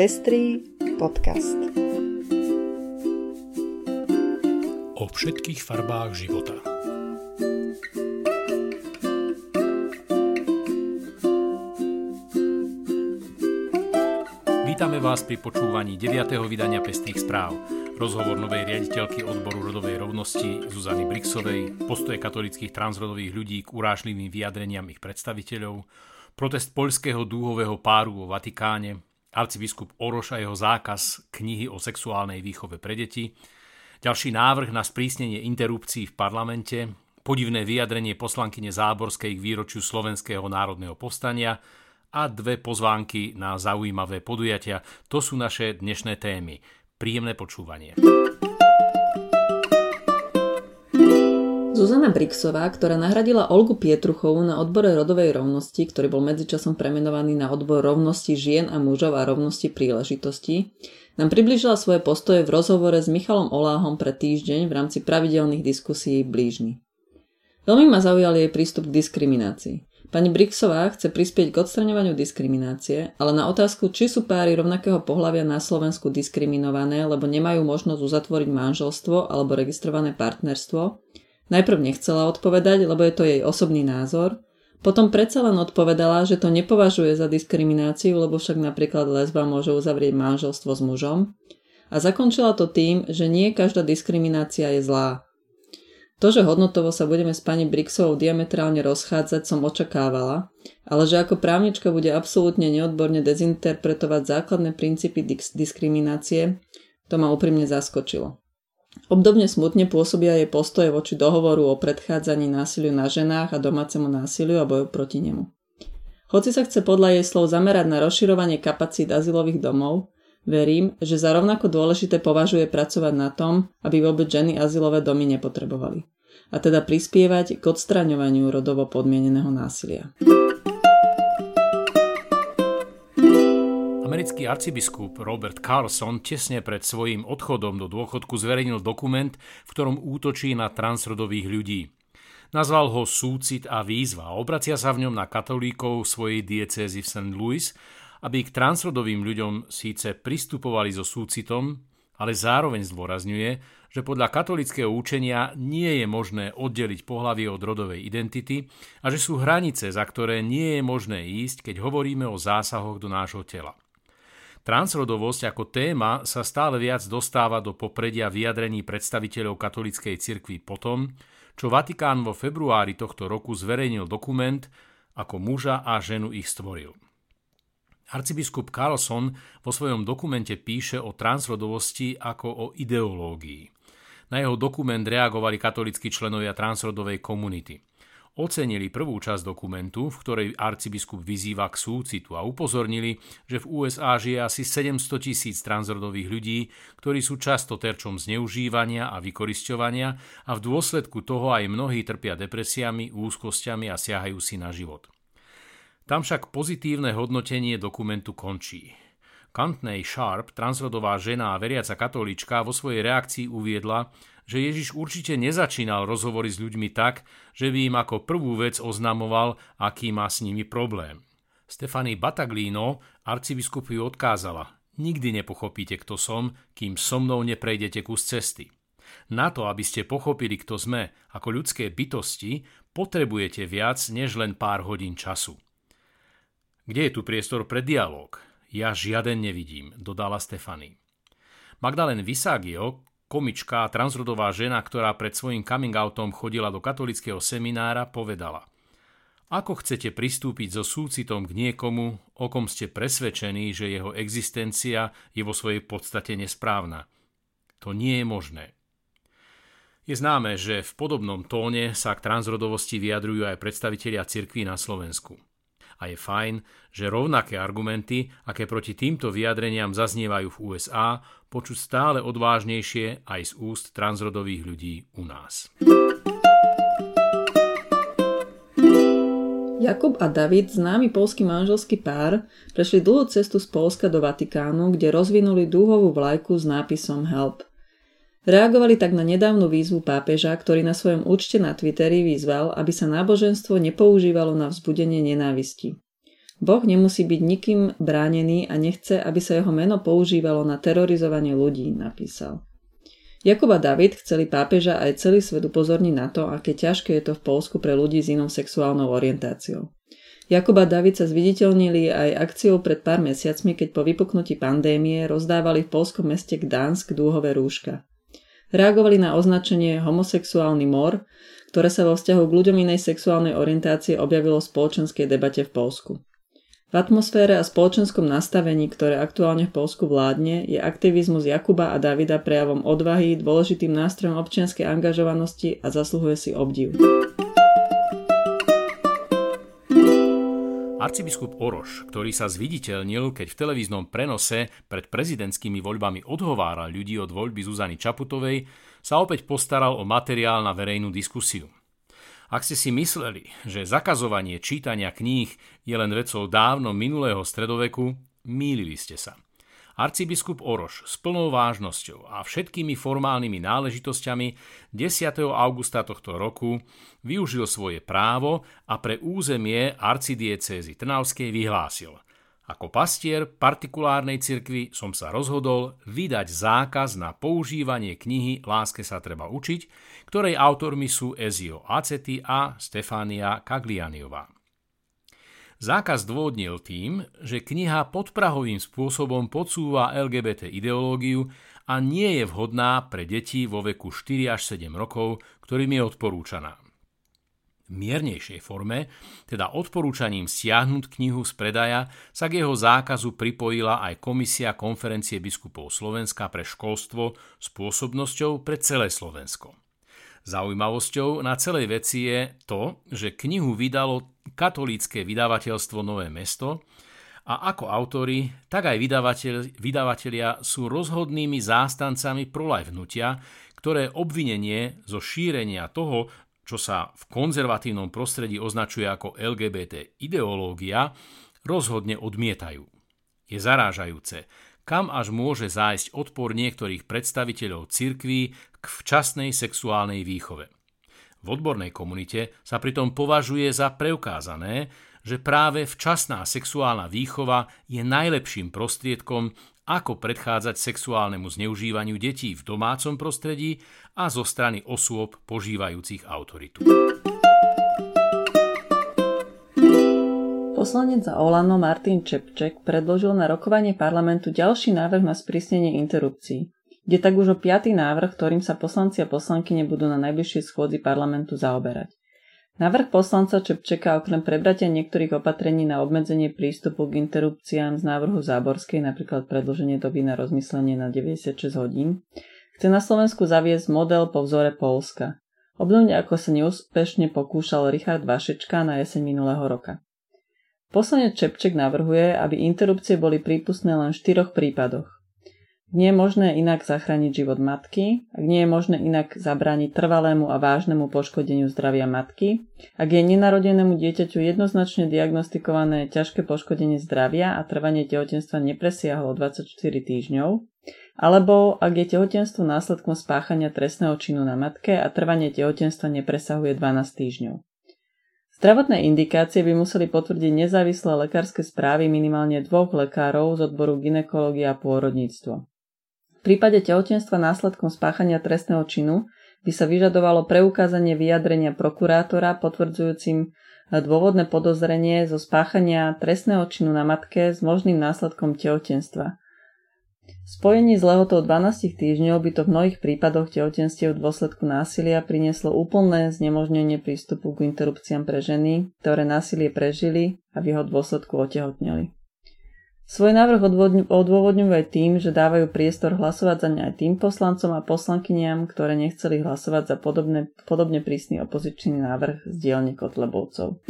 Pestrý podcast. O všetkých farbách života. Vítame vás pri počúvaní 9. vydania Pestrých správ. Rozhovor novej riaditeľky odboru rodovej rovnosti Zuzany Brixovej, postoje katolických transrodových ľudí k urážlivým vyjadreniam ich predstaviteľov, protest poľského dúhového páru vo Vatikáne, arcibiskup Oroš a jeho zákaz knihy o sexuálnej výchove pre deti, ďalší návrh na sprísnenie interrupcií v parlamente, podivné vyjadrenie poslankyne Záborskej k výročiu Slovenského národného povstania a dve pozvánky na zaujímavé podujatia. To sú naše dnešné témy. Príjemné počúvanie. Zuzana Brixová, ktorá nahradila Olgu Pietruchovú na odbore rodovej rovnosti, ktorý bol medzičasom premenovaný na odbor rovnosti žien a mužov a rovnosti príležitostí, nám približila svoje postoje v rozhovore s Michalom Oláhom pre týždeň v rámci pravidelných diskusí Blížny. Veľmi ma zaujal jej prístup k diskriminácii. Pani Brixová chce prispieť k odstraňovaniu diskriminácie, ale na otázku, či sú páry rovnakého pohľavia na Slovensku diskriminované, lebo nemajú možnosť uzatvoriť manželstvo alebo registrované partnerstvo, Najprv nechcela odpovedať, lebo je to jej osobný názor, potom predsa len odpovedala, že to nepovažuje za diskrimináciu, lebo však napríklad lesba môže uzavrieť manželstvo s mužom. A zakončila to tým, že nie každá diskriminácia je zlá. To, že hodnotovo sa budeme s pani Brixovou diametrálne rozchádzať, som očakávala, ale že ako právnička bude absolútne neodborne dezinterpretovať základné princípy diskriminácie, to ma úprimne zaskočilo. Obdobne smutne pôsobia jej postoje voči dohovoru o predchádzaní násiliu na ženách a domácemu násiliu a boju proti nemu. Hoci sa chce podľa jej slov zamerať na rozširovanie kapacít azylových domov, verím, že za rovnako dôležité považuje pracovať na tom, aby vôbec ženy azylové domy nepotrebovali. A teda prispievať k odstraňovaniu rodovo podmieneného násilia. Americký arcibiskup Robert Carlson tesne pred svojím odchodom do dôchodku zverejnil dokument, v ktorom útočí na transrodových ľudí. Nazval ho Súcit a výzva a obracia sa v ňom na katolíkov svojej diecézy v St. Louis, aby k transrodovým ľuďom síce pristupovali so súcitom, ale zároveň zdôrazňuje, že podľa katolického účenia nie je možné oddeliť pohlavie od rodovej identity a že sú hranice, za ktoré nie je možné ísť, keď hovoríme o zásahoch do nášho tela. Transrodovosť ako téma sa stále viac dostáva do popredia vyjadrení predstaviteľov katolíckej cirkvi potom, čo Vatikán vo februári tohto roku zverejnil dokument, ako muža a ženu ich stvoril. Arcibiskup Carlson vo svojom dokumente píše o transrodovosti ako o ideológii. Na jeho dokument reagovali katolíckí členovia transrodovej komunity – ocenili prvú časť dokumentu, v ktorej arcibiskup vyzýva k súcitu a upozornili, že v USA žije asi 700 tisíc transrodových ľudí, ktorí sú často terčom zneužívania a vykorisťovania a v dôsledku toho aj mnohí trpia depresiami, úzkosťami a siahajú si na život. Tam však pozitívne hodnotenie dokumentu končí. Kantnej Sharp, transrodová žena a veriaca katolíčka, vo svojej reakcii uviedla, že Ježiš určite nezačínal rozhovory s ľuďmi tak, že by im ako prvú vec oznamoval, aký má s nimi problém. Stefani Bataglino arcibiskupu odkázala, nikdy nepochopíte, kto som, kým so mnou neprejdete kus cesty. Na to, aby ste pochopili, kto sme ako ľudské bytosti, potrebujete viac než len pár hodín času. Kde je tu priestor pre dialog? Ja žiaden nevidím, dodala Stefany. Magdalen Visagio, komička a transrodová žena, ktorá pred svojim coming outom chodila do katolického seminára, povedala Ako chcete pristúpiť so súcitom k niekomu, o kom ste presvedčení, že jeho existencia je vo svojej podstate nesprávna? To nie je možné. Je známe, že v podobnom tóne sa k transrodovosti vyjadrujú aj predstavitelia cirkví na Slovensku a je fajn, že rovnaké argumenty, aké proti týmto vyjadreniam zaznievajú v USA, počuť stále odvážnejšie aj z úst transrodových ľudí u nás. Jakub a David, známy polský manželský pár, prešli dlhú cestu z Polska do Vatikánu, kde rozvinuli dúhovú vlajku s nápisom Help. Reagovali tak na nedávnu výzvu pápeža, ktorý na svojom účte na Twitteri vyzval, aby sa náboženstvo nepoužívalo na vzbudenie nenávisti. Boh nemusí byť nikým bránený a nechce, aby sa jeho meno používalo na terorizovanie ľudí, napísal. Jakub a David chceli pápeža aj celý svet upozorniť na to, aké ťažké je to v Polsku pre ľudí s inou sexuálnou orientáciou. Jakub a David sa zviditeľnili aj akciou pred pár mesiacmi, keď po vypuknutí pandémie rozdávali v polskom meste Gdansk dúhové rúška. Reagovali na označenie homosexuálny mor, ktoré sa vo vzťahu k ľuďom inej sexuálnej orientácie objavilo v spoločenskej debate v Polsku. V atmosfére a spoločenskom nastavení, ktoré aktuálne v Polsku vládne, je aktivizmus Jakuba a Davida prejavom odvahy, dôležitým nástrojom občianskej angažovanosti a zasluhuje si obdiv. Arcibiskup Oroš, ktorý sa zviditeľnil, keď v televíznom prenose pred prezidentskými voľbami odhováral ľudí od voľby Zuzany Čaputovej, sa opäť postaral o materiál na verejnú diskusiu. Ak ste si mysleli, že zakazovanie čítania kníh je len vecou dávno minulého stredoveku, mýlili ste sa. Arcibiskup Oroš s plnou vážnosťou a všetkými formálnymi náležitosťami 10. augusta tohto roku využil svoje právo a pre územie arcidiecézy Trnavskej vyhlásil – ako pastier partikulárnej cirkvi som sa rozhodol vydať zákaz na používanie knihy Láske sa treba učiť, ktorej autormi sú Ezio Aceti a Stefania Caglianiová. Zákaz dôvodnil tým, že kniha podprahovým spôsobom podsúva LGBT ideológiu a nie je vhodná pre deti vo veku 4 až 7 rokov, ktorým je odporúčaná miernejšej forme, teda odporúčaním stiahnuť knihu z predaja, sa k jeho zákazu pripojila aj Komisia konferencie biskupov Slovenska pre školstvo s pôsobnosťou pre celé Slovensko. Zaujímavosťou na celej veci je to, že knihu vydalo katolícke vydavateľstvo Nové mesto a ako autori, tak aj vydavateľ, vydavatelia sú rozhodnými zástancami hnutia, ktoré obvinenie zo šírenia toho, čo sa v konzervatívnom prostredí označuje ako LGBT ideológia, rozhodne odmietajú. Je zarážajúce, kam až môže zájsť odpor niektorých predstaviteľov cirkví k včasnej sexuálnej výchove. V odbornej komunite sa pritom považuje za preukázané, že práve včasná sexuálna výchova je najlepším prostriedkom, ako predchádzať sexuálnemu zneužívaniu detí v domácom prostredí a zo strany osôb požívajúcich autoritu. Poslanec za Olano Martin Čepček predložil na rokovanie parlamentu ďalší návrh na sprísnenie interrupcií. Ide tak už o piatý návrh, ktorým sa poslanci a poslanky nebudú na najbližšej schôdzi parlamentu zaoberať. Návrh poslanca Čepčeka okrem prebratia niektorých opatrení na obmedzenie prístupu k interrupciám z návrhu Záborskej, napríklad predloženie doby na rozmyslenie na 96 hodín, chce na Slovensku zaviesť model po vzore Polska. Obdobne ako sa neúspešne pokúšal Richard Vašečka na jeseň minulého roka. Poslanec Čepček navrhuje, aby interrupcie boli prípustné len v štyroch prípadoch nie je možné inak zachrániť život matky, ak nie je možné inak zabrániť trvalému a vážnemu poškodeniu zdravia matky, ak je nenarodenému dieťaťu jednoznačne diagnostikované ťažké poškodenie zdravia a trvanie tehotenstva nepresiahlo 24 týždňov, alebo ak je tehotenstvo následkom spáchania trestného činu na matke a trvanie tehotenstva nepresahuje 12 týždňov. Zdravotné indikácie by museli potvrdiť nezávislé lekárske správy minimálne dvoch lekárov z odboru ginekológia a pôrodníctvo. V prípade tehotenstva následkom spáchania trestného činu by sa vyžadovalo preukázanie vyjadrenia prokurátora potvrdzujúcim dôvodné podozrenie zo spáchania trestného činu na matke s možným následkom tehotenstva. V spojení s lehotou 12 týždňov by to v mnohých prípadoch tehotenstiev v dôsledku násilia prinieslo úplné znemožnenie prístupu k interrupciám pre ženy, ktoré násilie prežili a v jeho dôsledku otehotneli. Svoj návrh odôvodňujú aj tým, že dávajú priestor hlasovať za ne aj tým poslancom a poslankyniam, ktoré nechceli hlasovať za podobne, podobne prísny opozičný návrh z dielne Kotlebovcov.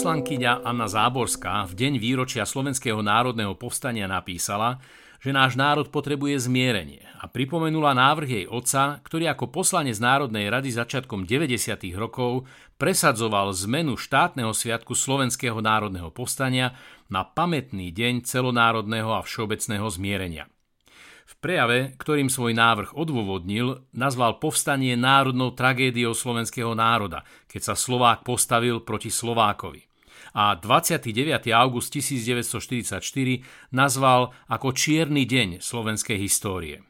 Poslankyňa Anna Záborská v deň výročia Slovenského národného povstania napísala, že náš národ potrebuje zmierenie a pripomenula návrh jej otca, ktorý ako poslanec Národnej rady začiatkom 90. rokov presadzoval zmenu štátneho sviatku Slovenského národného povstania na pamätný deň celonárodného a všeobecného zmierenia. V prejave, ktorým svoj návrh odôvodnil, nazval povstanie národnou tragédiou slovenského národa, keď sa Slovák postavil proti Slovákovi. A 29. august 1944 nazval ako čierny deň slovenskej histórie.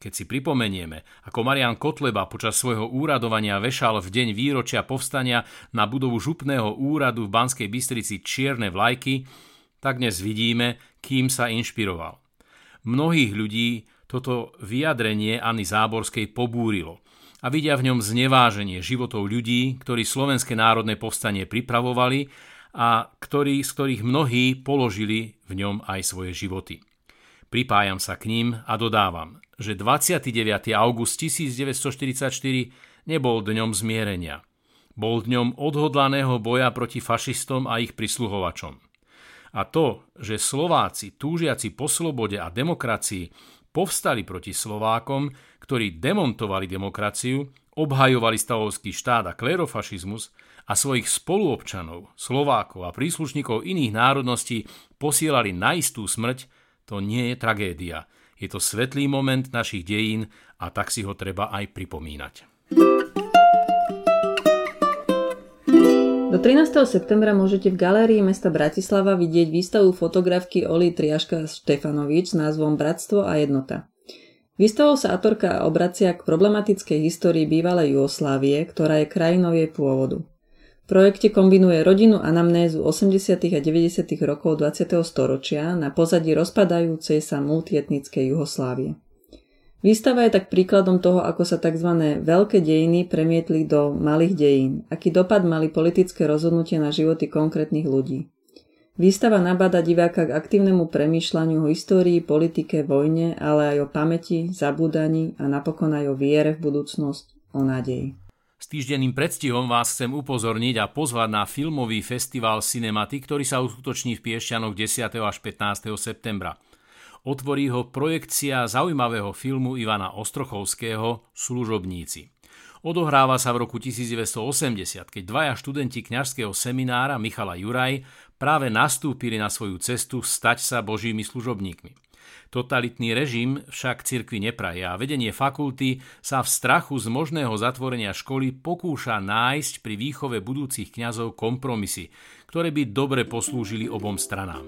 Keď si pripomenieme, ako Marian Kotleba počas svojho úradovania vešal v deň výročia povstania na budovu župného úradu v Banskej Bystrici čierne vlajky, tak dnes vidíme, kým sa inšpiroval. Mnohých ľudí toto vyjadrenie Anny Záborskej pobúrilo a vidia v ňom zneváženie životov ľudí, ktorí Slovenské národné povstanie pripravovali a ktorí, z ktorých mnohí položili v ňom aj svoje životy. Pripájam sa k ním a dodávam, že 29. august 1944 nebol dňom zmierenia. Bol dňom odhodlaného boja proti fašistom a ich prisluhovačom. A to, že Slováci, túžiaci po slobode a demokracii, povstali proti Slovákom, ktorí demontovali demokraciu, obhajovali stavovský štát a klerofašizmus a svojich spoluobčanov, Slovákov a príslušníkov iných národností posielali na istú smrť, to nie je tragédia. Je to svetlý moment našich dejín a tak si ho treba aj pripomínať. Do 13. septembra môžete v galérii mesta Bratislava vidieť výstavu fotografky Oli Triaška Štefanovič s názvom Bratstvo a jednota. Výstavou sa autorka obracia k problematickej histórii bývalej Jugoslávie, ktorá je krajinou jej pôvodu projekte kombinuje rodinu anamnézu 80. a 90. rokov 20. storočia na pozadí rozpadajúcej sa multietnickej Juhoslávie. Výstava je tak príkladom toho, ako sa tzv. veľké dejiny premietli do malých dejín, aký dopad mali politické rozhodnutia na životy konkrétnych ľudí. Výstava nabáda diváka k aktívnemu premýšľaniu o histórii, politike, vojne, ale aj o pamäti, zabúdaní a napokon aj o viere v budúcnosť, o nádeji. S týždenným predstihom vás chcem upozorniť a pozvať na filmový festival Cinematy, ktorý sa uskutoční v Piešťanoch 10. až 15. septembra. Otvorí ho projekcia zaujímavého filmu Ivana Ostrochovského Služobníci. Odohráva sa v roku 1980, keď dvaja študenti kňažského seminára Michala Juraj práve nastúpili na svoju cestu stať sa božími služobníkmi. Totalitný režim však cirkvi nepraje a vedenie fakulty sa v strachu z možného zatvorenia školy pokúša nájsť pri výchove budúcich kňazov kompromisy, ktoré by dobre poslúžili obom stranám.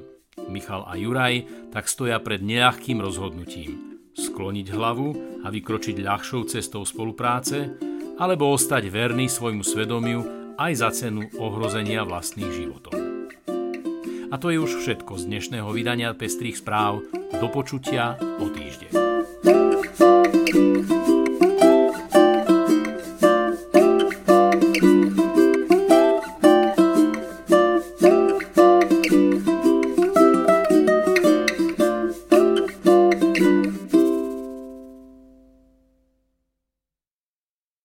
Michal a Juraj tak stoja pred neľahkým rozhodnutím. Skloniť hlavu a vykročiť ľahšou cestou spolupráce, alebo ostať verný svojmu svedomiu aj za cenu ohrozenia vlastných životov. A to je už všetko z dnešného vydania Pestrých správ. Do počutia o týždeň.